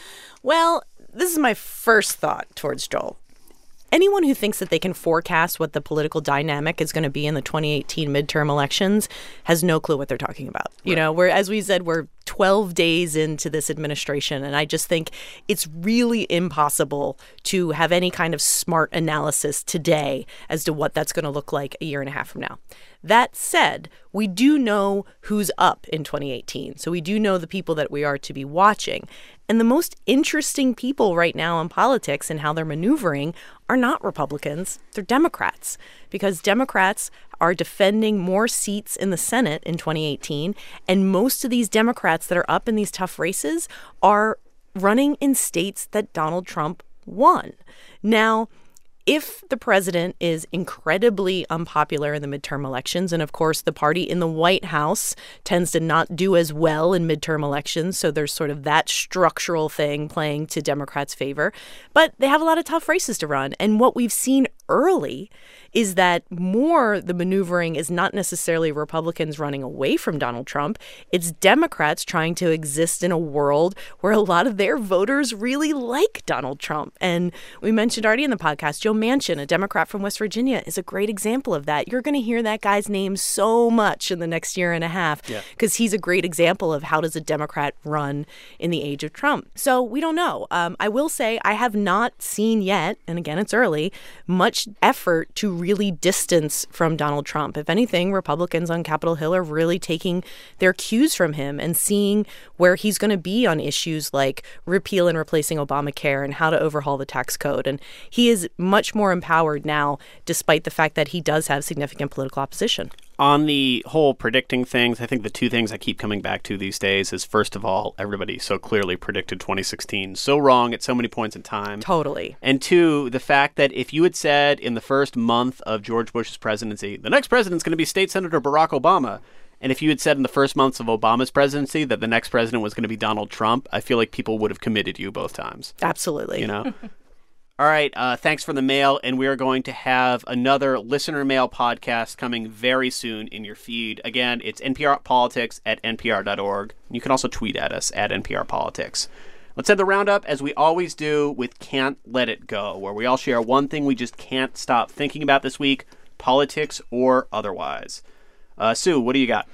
[SPEAKER 4] Well, this is my first thought towards Joel. Anyone who thinks that they can forecast what the political dynamic is going to be in the 2018 midterm elections has no clue what they're talking about. You know, we're as we said, we're 12 days into this administration, and I just think it's really impossible to have any kind of smart analysis today as to what that's going to look like a year and a half from now. That said, we do know who's up in 2018. So we do know the people that we are to be watching. And the most interesting people right now in politics and how they're maneuvering are not Republicans, they're Democrats. Because Democrats are defending more seats in the Senate in 2018. And most of these Democrats that are up in these tough races are running in states that Donald Trump won. Now, if the president is incredibly unpopular in the midterm elections, and of course the party in the White House tends to not do as well in midterm elections, so there's sort of that structural thing playing to Democrats' favor, but they have a lot of tough races to run. And what we've seen early is that more the maneuvering is not necessarily Republicans running away from Donald Trump, it's Democrats trying to exist in a world where a lot of their voters really like Donald Trump. And we mentioned already in the podcast, Joe Manchin, a Democrat from West Virginia, is a great example of that. You're going to hear that guy's name so much in the next year and a half because he's a great example of how does a Democrat run in the age of Trump. So we don't know. Um, I will say I have not seen yet, and again, it's early, much effort to really distance from Donald Trump. If anything, Republicans on Capitol Hill are really taking their cues from him and seeing where he's going to be on issues like repeal and replacing Obamacare and how to overhaul the tax code. And he is much more empowered now, despite the fact that he does have significant political opposition.
[SPEAKER 2] On the whole predicting things, I think the two things I keep coming back to these days is first of all, everybody so clearly predicted 2016 so wrong at so many points in time.
[SPEAKER 4] Totally.
[SPEAKER 2] And two, the fact that if you had said in the first month of George Bush's presidency, the next president's going to be State Senator Barack Obama, and if you had said in the first months of Obama's presidency that the next president was going to be Donald Trump, I feel like people would have committed you both times.
[SPEAKER 4] Absolutely.
[SPEAKER 2] You know? All right. Uh, thanks for the mail. And we are going to have another listener mail podcast coming very soon in your feed. Again, it's NPR Politics at npr.org. You can also tweet at us at NPR Politics. Let's end the roundup as we always do with Can't Let It Go, where we all share one thing we just can't stop thinking about this week, politics or otherwise. Uh, Sue, what do you got?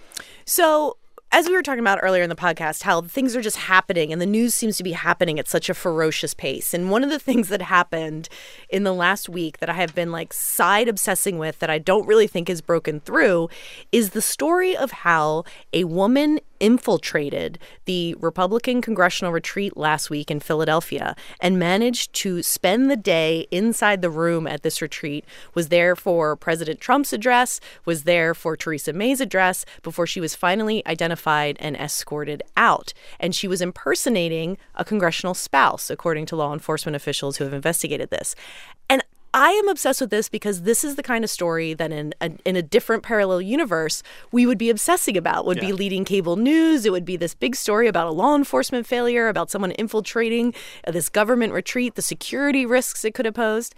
[SPEAKER 4] So, as we were talking about earlier in the podcast, how things are just happening and the news seems to be happening at such a ferocious pace. And one of the things that happened in the last week that I have been like side obsessing with that I don't really think is broken through is the story of how a woman infiltrated the Republican congressional retreat last week in Philadelphia and managed to spend the day inside the room at this retreat, was there for President Trump's address, was there for Theresa May's address before she was finally identified and escorted out. And she was impersonating a congressional spouse, according to law enforcement officials who have investigated this. And I am obsessed with this because this is the kind of story that in a, in a different parallel universe we would be obsessing about. Would
[SPEAKER 2] Yeah.
[SPEAKER 4] be leading cable news. It would be this big story about a law enforcement failure, about someone infiltrating this government retreat, the security risks it could have posed.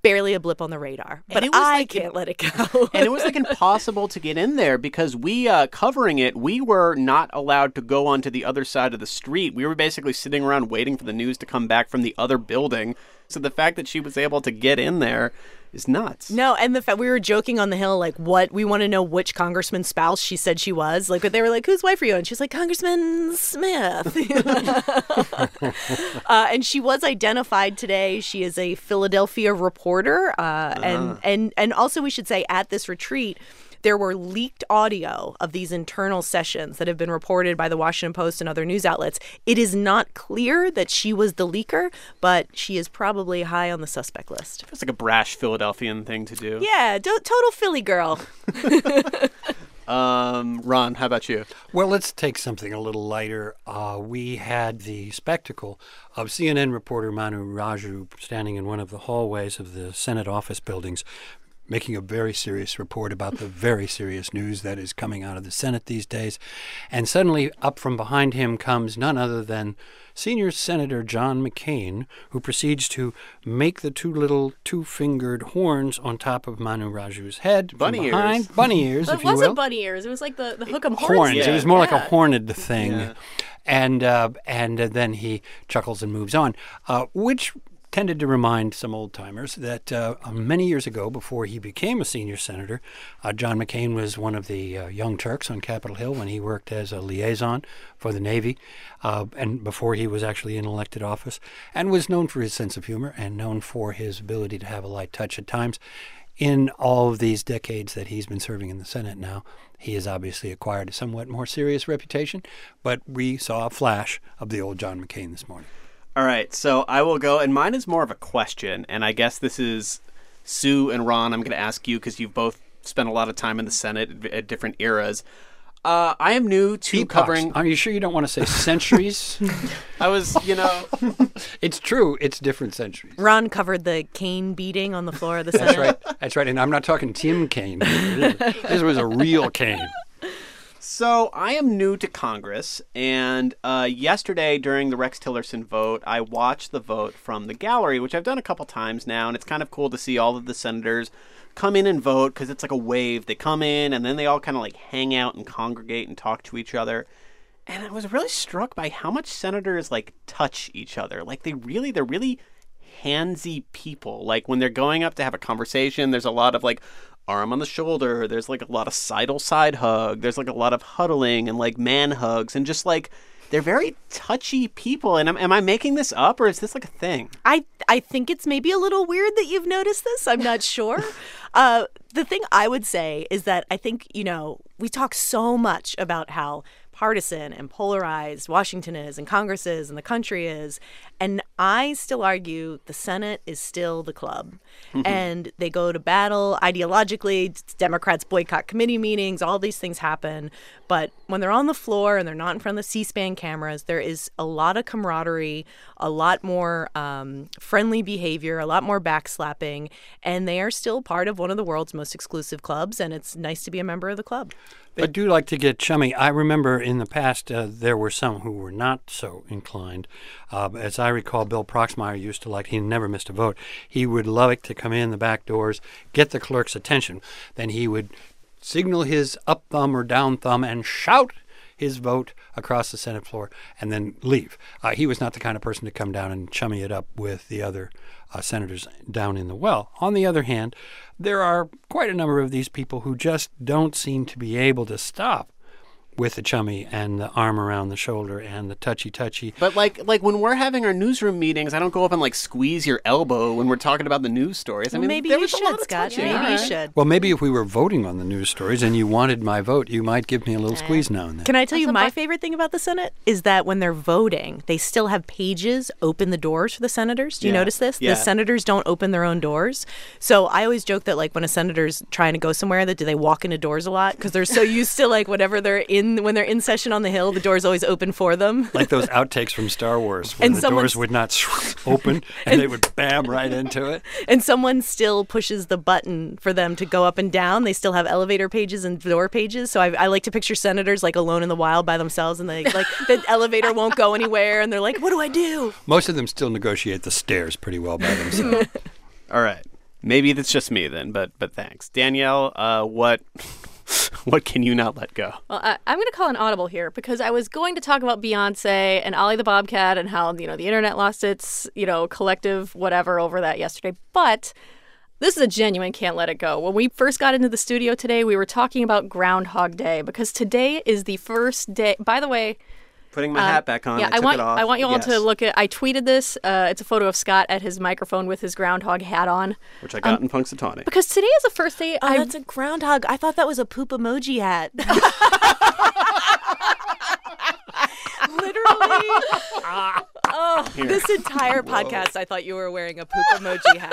[SPEAKER 4] Barely a blip on the radar, but
[SPEAKER 2] it was
[SPEAKER 4] I
[SPEAKER 2] like-
[SPEAKER 4] can't let it go.
[SPEAKER 2] and it was like impossible to get in there because we uh, covering it we were not allowed to go onto the other side of the street we were basically sitting around waiting for the news to come back from the other building so the fact that she was able to get in there is nuts
[SPEAKER 4] No, and the fact we were joking on the hill, like, what we want to know which congressman's spouse she said she was. Like, they were like, "Whose wife are you?" And she's like, "Congressman Smith." uh, and she was identified today. She is a Philadelphia reporter, uh, and and and also we should say at this retreat. There were leaked audio of these internal sessions that have been reported by the Washington Post and other news outlets. It is not clear that she was the leaker, but she is probably high on the suspect list.
[SPEAKER 2] it's like a brash philadelphian thing to do
[SPEAKER 4] Yeah, do- total Philly girl.
[SPEAKER 2] um ron how about you
[SPEAKER 5] Well, let's take something a little lighter. Uh, we had the spectacle of CNN reporter Manu Raju standing in one of the hallways of the Senate office buildings, making a very serious report about the very serious news that is coming out of the Senate these days. And suddenly, up from behind him comes none other than senior Senator John McCain, who proceeds to make the two little two fingered horns on top of Manu Raju's head. from
[SPEAKER 2] Bunny ears.
[SPEAKER 5] Bunny ears,
[SPEAKER 3] It
[SPEAKER 5] if you will
[SPEAKER 3] wasn't bunny ears. It was like the, the hook 'em horns.
[SPEAKER 5] horns.
[SPEAKER 2] Yeah.
[SPEAKER 5] It was more like a horned thing, and uh, and uh, then he chuckles and moves on, uh, which tended to remind some old timers that uh, many years ago, before he became a senior senator, uh, John McCain was one of the uh, Young Turks on Capitol Hill when he worked as a liaison for the Navy, uh, and before he was actually in elected office, and was known for his sense of humor and known for his ability to have a light touch at times in all of these decades that he's been serving in the Senate now, he has obviously acquired a somewhat more serious reputation. But we saw a flash of the old John McCain this morning.
[SPEAKER 2] All right, so I will go, and mine is more of a question, and I guess this is Sue and Ron. I'm going to ask you because you've both spent a lot of time in the Senate at, at different eras. Uh, I am new to
[SPEAKER 5] Epochs.
[SPEAKER 2] covering.
[SPEAKER 5] Are you sure you don't want to say centuries?
[SPEAKER 2] I was, you know,
[SPEAKER 5] it's true. It's different centuries.
[SPEAKER 4] Ron covered the cane beating on the floor of the Senate.
[SPEAKER 5] That's right. That's right. And I'm not talking Tim Kaine. This was a real cane.
[SPEAKER 2] So I am new to Congress, and uh, yesterday during the Rex Tillerson vote, I watched the vote from the gallery, which I've done a couple times now, and it's kind of cool to see all of the senators come in and vote because it's like a wave. They come in, and then they all kind of like hang out and congregate and talk to each other. And I was really struck by how much senators like touch each other. Like they really, they're really handsy people. Like when they're going up to have a conversation, there's a lot of like arm on the shoulder. There's like a lot of sidle side hug. There's like a lot of huddling and like man hugs and just like they're very touchy people. And am, am I making this up or is this like a thing?
[SPEAKER 4] I I think it's maybe a little weird that you've noticed this. I'm not sure. uh, the thing I would say is that I think you know we talk so much about how partisan and polarized Washington is and Congress is and the country is. And I still argue the Senate is still the club. and they go to battle ideologically. Democrats boycott committee meetings, all these things happen. But when they're on the floor and they're not in front of the C SPAN cameras, there is a lot of camaraderie, a lot more um, friendly behavior, a lot more backslapping. And they are still part of one of the world's most exclusive clubs. And it's nice to be a member of the club.
[SPEAKER 5] I do like to get chummy. I remember in the past uh, there were some who were not so inclined. Uh, as I recall, Bill Proxmire used to like, he never missed a vote. He would like to come in the back doors, get the clerk's attention. Then he would signal his up thumb or down thumb and shout his vote across the Senate floor and then leave. Uh, he was not the kind of person to come down and chummy it up with the other uh, senators down in the well. On the other hand, there are quite a number of these people who just don't seem to be able to stop with the chummy and the arm around the shoulder and the touchy touchy.
[SPEAKER 2] But like like when we're having our newsroom meetings, I don't go up and like squeeze your elbow when we're talking about the news stories. I
[SPEAKER 4] Well,
[SPEAKER 2] mean,
[SPEAKER 4] maybe
[SPEAKER 2] there
[SPEAKER 4] you
[SPEAKER 2] was a lot
[SPEAKER 4] should,
[SPEAKER 2] of
[SPEAKER 4] Scott.
[SPEAKER 2] touching.
[SPEAKER 4] Maybe
[SPEAKER 2] All
[SPEAKER 4] you should.
[SPEAKER 5] Well, maybe if we were voting on the news stories and you wanted my vote, you might give me a little squeeze now and then.
[SPEAKER 4] Can I tell you my favorite thing about the Senate is that when they're voting, they still have pages open the doors for the senators. Do you
[SPEAKER 2] Yeah.
[SPEAKER 4] notice this?
[SPEAKER 2] Yeah.
[SPEAKER 4] The senators don't open their own doors. So I always joke that like when a senator's trying to go somewhere, that do they walk into doors a lot because they're so used to like whatever they're in when they're in session on the Hill, the door's always open for them.
[SPEAKER 5] like those outtakes from Star Wars, where
[SPEAKER 4] And
[SPEAKER 5] the doors would not open and they would bam right into it.
[SPEAKER 4] and someone still pushes the button for them to go up and down. They still have elevator pages and door pages. So I, I like to picture senators like alone in the wild by themselves, and they like the elevator won't go anywhere, and they're like, "What do I do?"
[SPEAKER 5] Most of them still negotiate the stairs pretty well by themselves.
[SPEAKER 2] All right. Maybe that's just me then, but but thanks. Danielle, uh, what what can you not let go?
[SPEAKER 3] Well, I, I'm going to call an audible here because I was going to talk about Beyonce and Ollie the Bobcat and how you know the internet lost its you know collective whatever over that yesterday, but. This is a genuine can't let it go. When we first got into the studio today, we were talking about Groundhog Day because today is the first day. By the way,
[SPEAKER 2] Putting my
[SPEAKER 3] uh,
[SPEAKER 2] hat back on.
[SPEAKER 3] Yeah,
[SPEAKER 2] I,
[SPEAKER 3] I, want
[SPEAKER 2] it off.
[SPEAKER 3] I want you all to look at. I tweeted this. Uh, it's a photo of Scott at his microphone with his groundhog hat on.
[SPEAKER 2] which I got in Punxsutawney.
[SPEAKER 3] Because today is the first day.
[SPEAKER 4] Oh,
[SPEAKER 3] I
[SPEAKER 4] that's a groundhog. I thought that was a poop emoji hat. Literally. oh, this entire podcast, I thought you were wearing a poop emoji hat.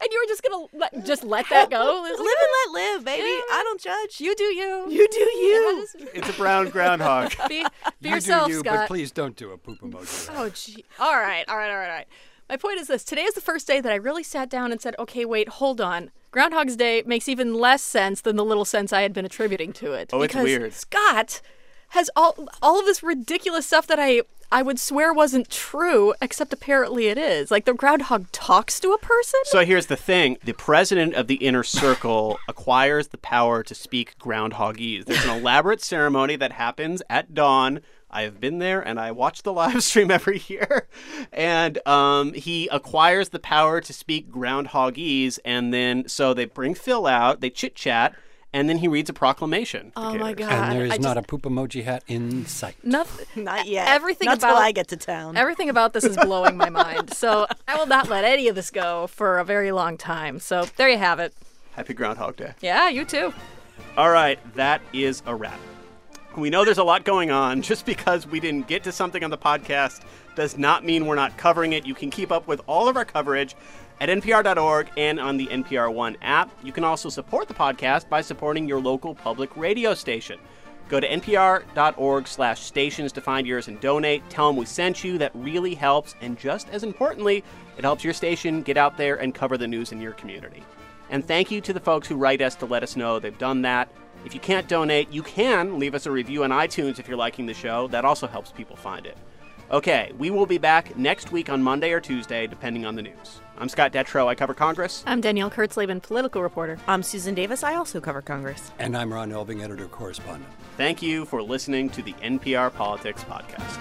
[SPEAKER 3] And you were just gonna let, just let that go.
[SPEAKER 4] live and let live, baby. I don't judge.
[SPEAKER 3] You do you.
[SPEAKER 4] You do you.
[SPEAKER 2] It's a brown groundhog.
[SPEAKER 3] Be, be
[SPEAKER 5] you
[SPEAKER 3] yourself,
[SPEAKER 5] do you,
[SPEAKER 3] Scott.
[SPEAKER 5] but please don't do a poop emoji.
[SPEAKER 3] Oh, gee. All right, all right, all right, all right. My point is this: today is the first day that I really sat down and said, "Okay, wait, hold on." Groundhog's Day makes even less sense than the little sense I had been attributing to it.
[SPEAKER 2] Oh, it's
[SPEAKER 3] because
[SPEAKER 2] weird.
[SPEAKER 3] Scott has all all of this ridiculous stuff that I I would swear wasn't true, except apparently it is. Like the groundhog talks to a person.
[SPEAKER 2] So here's the thing: the president of the inner circle acquires the power to speak groundhogese. There's an elaborate ceremony that happens at dawn. I have been there and I watch the live stream every year. And um, he acquires the power to speak groundhogese, and then so they bring Phil out, they chit chat, and then he reads a proclamation. to
[SPEAKER 3] oh my god!
[SPEAKER 5] And there is
[SPEAKER 3] I
[SPEAKER 5] not
[SPEAKER 3] just,
[SPEAKER 5] a poop emoji hat in sight.
[SPEAKER 3] nothing.
[SPEAKER 4] Not yet.
[SPEAKER 3] Everything
[SPEAKER 4] Not
[SPEAKER 3] about-
[SPEAKER 4] I get to town.
[SPEAKER 3] Everything about this is blowing my mind. So I will not let any of this go for a very long time. So there you have it.
[SPEAKER 2] Happy Groundhog Day.
[SPEAKER 3] Yeah, you too.
[SPEAKER 2] All right, that is a wrap. We know there's a lot going on. Just because we didn't get to something on the podcast does not mean we're not covering it. You can keep up with all of our coverage at npr.org and on the NPR One app. You can also support the podcast by supporting your local public radio station. Go to npr.org slash stations to find yours and donate. Tell them we sent you. That really helps. And just as importantly, it helps your station get out there and cover the news in your community. And thank you to the folks who write us to let us know they've done that. If you can't donate, you can leave us a review on iTunes if you're liking the show. That also helps people find it. Okay, we will be back next week on Monday or Tuesday, depending on the news. I'm Scott Detrow. I cover Congress.
[SPEAKER 3] I'm Danielle Kurtzleben, political reporter.
[SPEAKER 4] I'm Susan Davis. I also cover Congress.
[SPEAKER 5] And I'm Ron Elving, editor correspondent.
[SPEAKER 2] Thank you for listening to the NPR Politics Podcast.